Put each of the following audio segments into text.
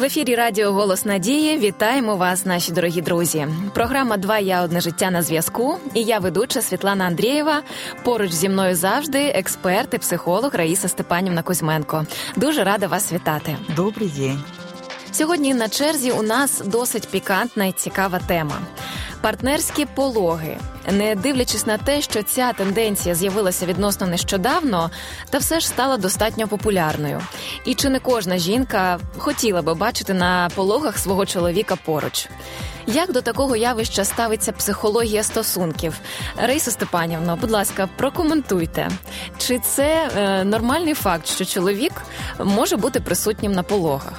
В ефірі Радіо Голос Надії вітаємо вас, наші дорогі друзі. Програма Два я одне життя на зв'язку. І я ведуча Світлана Андрієва. Поруч зі мною завжди експерт і психолог Раїса Степанівна Кузьменко. Дуже рада вас вітати. Добрий день. Сьогодні на черзі у нас досить пікантна і цікава тема. Партнерські пологи, не дивлячись на те, що ця тенденція з'явилася відносно нещодавно, та все ж стала достатньо популярною. І чи не кожна жінка хотіла би бачити на пологах свого чоловіка поруч? Як до такого явища ставиться психологія стосунків? Рейса Степанівна, будь ласка, прокоментуйте, чи це е, нормальний факт, що чоловік може бути присутнім на пологах?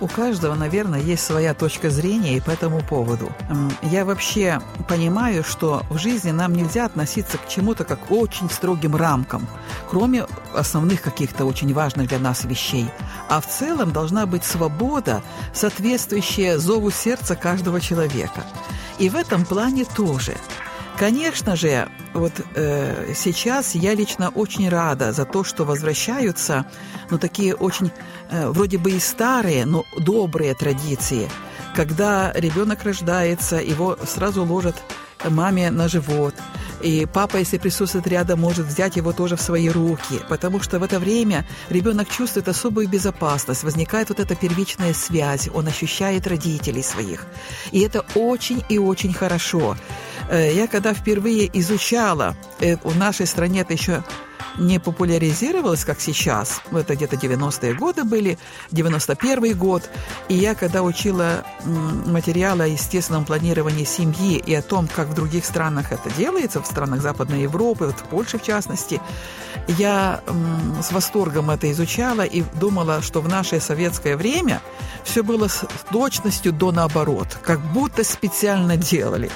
У каждого, наверное, есть своя точка зрения и по этому поводу. Я вообще понимаю, что в жизни нам нельзя относиться к чему-то как очень строгим рамкам, кроме основных каких-то очень важных для нас вещей. А в целом должна быть свобода, соответствующая зову сердца каждого человека. И в этом плане тоже – Конечно же, вот э, сейчас я лично очень рада за то, что возвращаются, ну, такие очень, э, вроде бы и старые, но добрые традиции, когда ребенок рождается, его сразу ложат маме на живот, и папа, если присутствует рядом, может взять его тоже в свои руки, потому что в это время ребенок чувствует особую безопасность, возникает вот эта первичная связь, он ощущает родителей своих. И это очень и очень хорошо. Э, я когда впервые изучала, э, в нашей стране это еще не популяризировалось, как сейчас. Это где-то 90-е годы были, 91-й год. И я, когда учила материалы о естественном планировании семьи и о том, как в других странах это делается, в странах Западной Европы, вот в Польше в частности, я с восторгом это изучала и думала, что в наше советское время все было с точностью до наоборот, как будто специально делали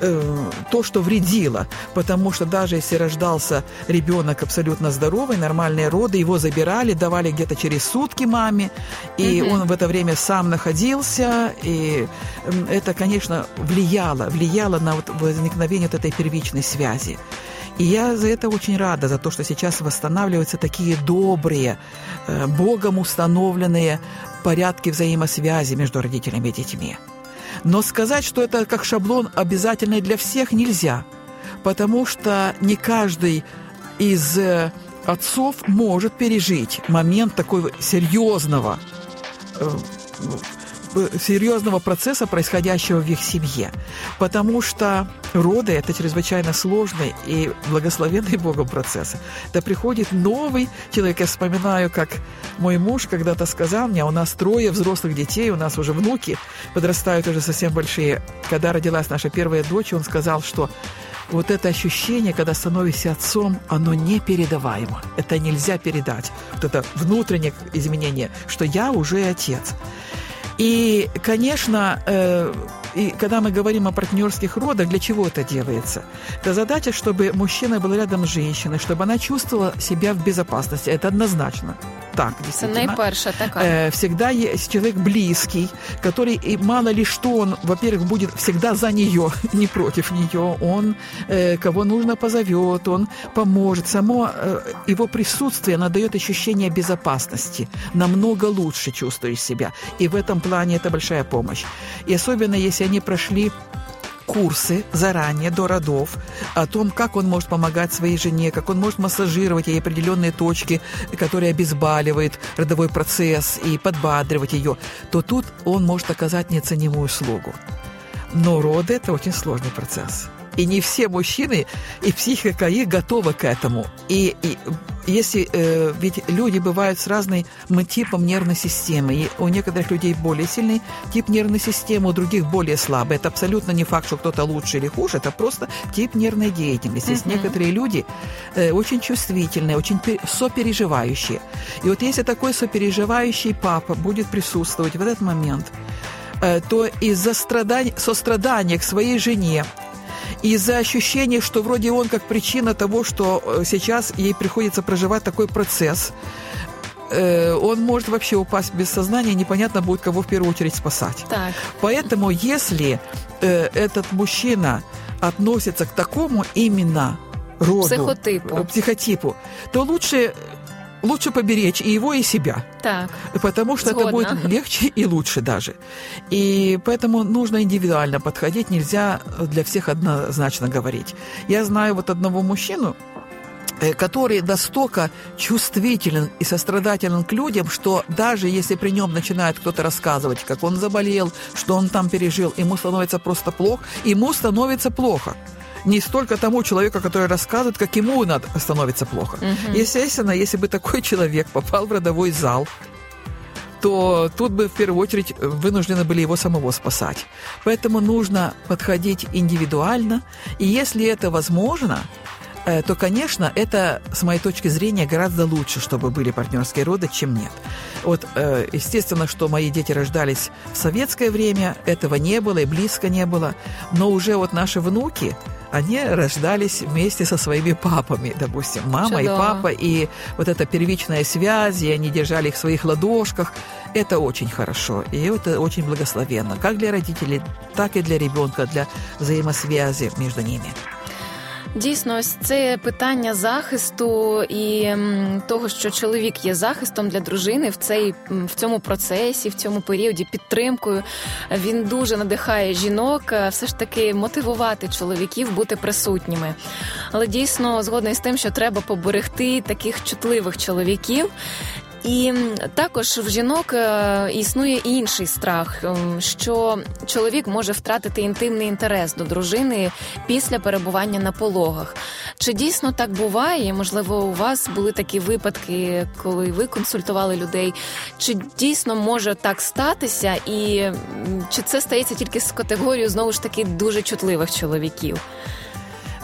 э, то, что вредило, потому что даже если рождался ребенок абсолютно здоровый, нормальные роды, его забирали, давали где-то через сутки маме, и mm-hmm. он в это время сам находился, и это, конечно, влияло, влияло на вот возникновение вот этой первичной связи. И я за это очень рада, за то, что сейчас восстанавливаются такие добрые, э, Богом установленные порядки взаимосвязи между родителями и детьми. Но сказать, что это как шаблон обязательный для всех, нельзя, потому что не каждый из э, отцов может пережить момент такого серьезного э, серьезного процесса, происходящего в их семье. Потому что роды – это чрезвычайно сложный и благословенный Богом процесс. Это приходит новый человек. Я вспоминаю, как мой муж когда-то сказал мне, у нас трое взрослых детей, у нас уже внуки подрастают уже совсем большие. Когда родилась наша первая дочь, он сказал, что вот это ощущение, когда становишься отцом, оно непередаваемо. Это нельзя передать. Вот это внутреннее изменение, что я уже отец. И, конечно, э, и когда мы говорим о партнерских родах, для чего это делается? Это задача, чтобы мужчина был рядом с женщиной, чтобы она чувствовала себя в безопасности. Это однозначно. Так, действительно. Це найперша така. Э, всегда есть человек близкий, который, и мало ли что он, во-первых, будет всегда за нее, не против нее. Он э, кого нужно позовет, он поможет. Само э, его присутствие надает ощущение безопасности. Намного лучше чувствуешь себя. И в этом плане это большая помощь. И особенно, если они прошли курсы заранее, до родов, о том, как он может помогать своей жене, как он может массажировать ей определенные точки, которые обезболивают родовой процесс и подбадривать ее, то тут он может оказать неоценимую услугу. Но роды – это очень сложный процесс. И не все мужчины и психика их готовы к этому. И, и если э, ведь люди бывают с разным типом нервной системы, и у некоторых людей более сильный тип нервной системы, у других более слабый. Это абсолютно не факт, что кто-то лучше или хуже, это просто тип нервной деятельности. Есть mm-hmm. некоторые люди э, очень чувствительные, очень сопереживающие. И вот если такой сопереживающий папа будет присутствовать в этот момент, э, то из-за страданий, сострадания к своей жене, из-за ощущения, что вроде он как причина того, что э, сейчас ей приходится проживать такой процесс, э, он может вообще упасть без сознания, непонятно будет, кого в первую очередь спасать. Так. Поэтому, если э, этот мужчина относится к такому именно роду, психотипу, психотипу то лучше лучше поберечь и его, и себя. Так. Потому что Сгодно. это будет легче и лучше даже. И поэтому нужно индивидуально подходить, нельзя для всех однозначно говорить. Я знаю вот одного мужчину, э, который настолько чувствителен и сострадателен к людям, что даже если при нем начинает кто-то рассказывать, как он заболел, что он там пережил, ему становится просто плохо, ему становится плохо не столько тому человеку, который рассказывает, как ему надо, становится плохо. Угу. Естественно, если бы такой человек попал в родовой зал, то тут бы в первую очередь вынуждены были его самого спасать. Поэтому нужно подходить индивидуально, и если это возможно, э, то, конечно, это, с моей точки зрения, гораздо лучше, чтобы были партнерские роды, чем нет. Вот, э, естественно, что мои дети рождались в советское время, этого не было и близко не было, но уже вот наши внуки, они рождались вместе со своими папами, допустим, мама Чудо. и папа, и вот эта первичная связь, и они держали их в своих ладошках. Это очень хорошо, и это очень благословенно, как для родителей, так и для ребенка, для взаимосвязи между ними. Дійсно, ось це питання захисту і того, що чоловік є захистом для дружини в цей в цьому процесі, в цьому періоді підтримкою. Він дуже надихає жінок, е, все ж таки мотивувати чоловіків бути присутніми. Але дійсно згодна з тим, що треба поберегти таких чутливих чоловіків. І також в жінок е, існує інший страх, ем, що чоловік може втратити інтимний інтерес до дружини після перебування на пологах. Чи дійсно так буває? Можливо, у вас були такі випадки, коли ви консультували людей? Чи дійсно може так статися, і чи це стається тільки з категорією знову ж таки дуже чутливих чоловіків?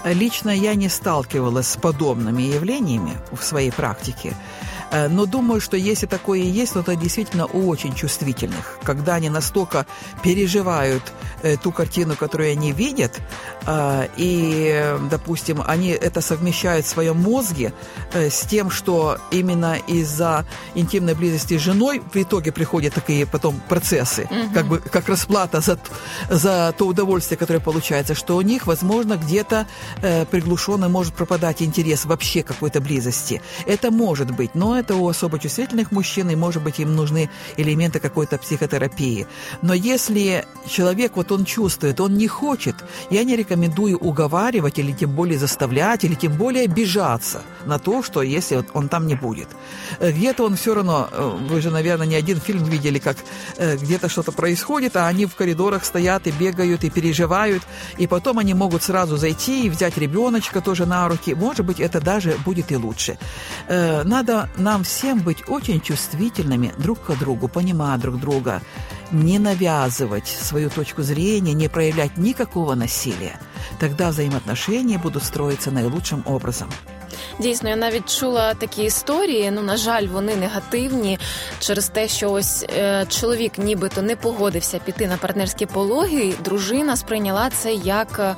Лично я не сталкивалась с подобными явлениями в своей практике. Э, но думаю, что если такое и есть, то это действительно у очень чувствительных, когда они настолько переживают э, ту картину, которую они видят, э, и, допустим, они это совмещают в своем мозге с тем, что именно из-за интимной близости с женой в итоге приходят такие потом процессы, угу. как бы как расплата за, за то удовольствие, которое получается, что у них, возможно, где-то приглушенно может пропадать интерес вообще какой-то близости. Это может быть, но это у особо чувствительных мужчин, и, может быть, им нужны элементы какой-то психотерапии. Но если человек, вот он чувствует, он не хочет, я не рекомендую уговаривать или тем более заставлять, или тем более обижаться на то, что если он там не будет. Где-то он все равно, э, вы же, наверное, не один фильм видели, как э, где-то что-то происходит, а они в коридорах стоят и бегают, и переживают, и потом они могут сразу зайти и взять ребеночка тоже на руки. Может быть, это даже будет и лучше. Э, надо нам всем быть очень чувствительными друг к другу, понимая друг друга, не навязывать свою точку зрения, не проявлять никакого насилия. Тогда взаимоотношения будут строиться наилучшим образом. Дійсно, я навіть чула такі історії. Ну, на жаль, вони негативні через те, що ось е, чоловік нібито не погодився піти на партнерські пологи. Дружина сприйняла це як е,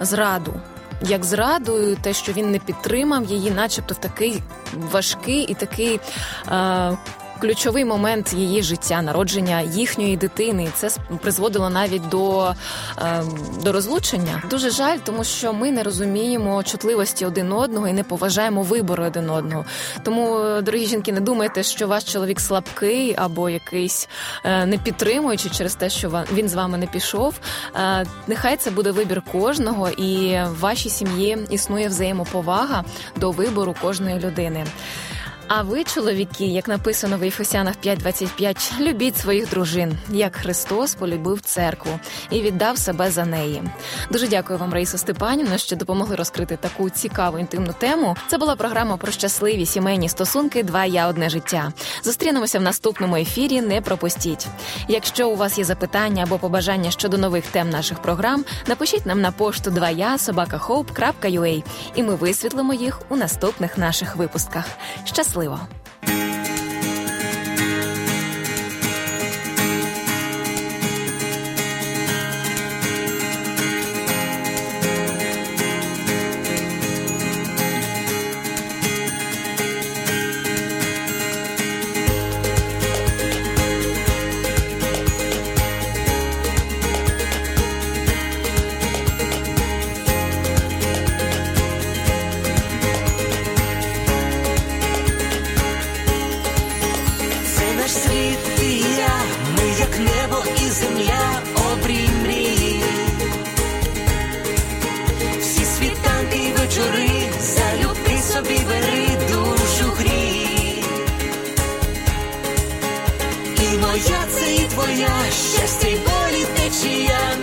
зраду як зрадою, те, що він не підтримав її, начебто в такий важкий і такий. Е, ключовий момент її життя, народження їхньої дитини. Це призводило навіть до е, до розлучення. Дуже жаль, тому що ми не розуміємо чутливості один одного і не поважаємо вибору один одного. Тому, дорогі жінки, не думайте, що ваш чоловік слабкий або якийсь е, не підтримуючий через те, що він з вами не пішов. Е, нехай це буде вибір кожного, і в вашій сім'ї існує взаємоповага до вибору кожної людини. А ви, чоловіки, як написано в Єфесянах 5.25, любіть своїх дружин, як Христос полюбив церкву і віддав себе за неї. Дуже дякую вам, Раїса Степанівна, що допомогли розкрити таку цікаву інтимну тему. Це була програма про щасливі сімейні стосунки. Два я одне життя. Зустрінемося в наступному ефірі. Не пропустіть. Якщо у вас є запитання або побажання щодо нових тем наших програм, напишіть нам на пошту 2я собакахоп.ua і ми висвітлимо їх у наступних наших випусках. Щасливо! щасливо. наш світ і я, ми як небо і земля, обрій мрії, всі світанки й вечори, залюбки собі бери душу грій, і моя це і твоя щастя й болі течія.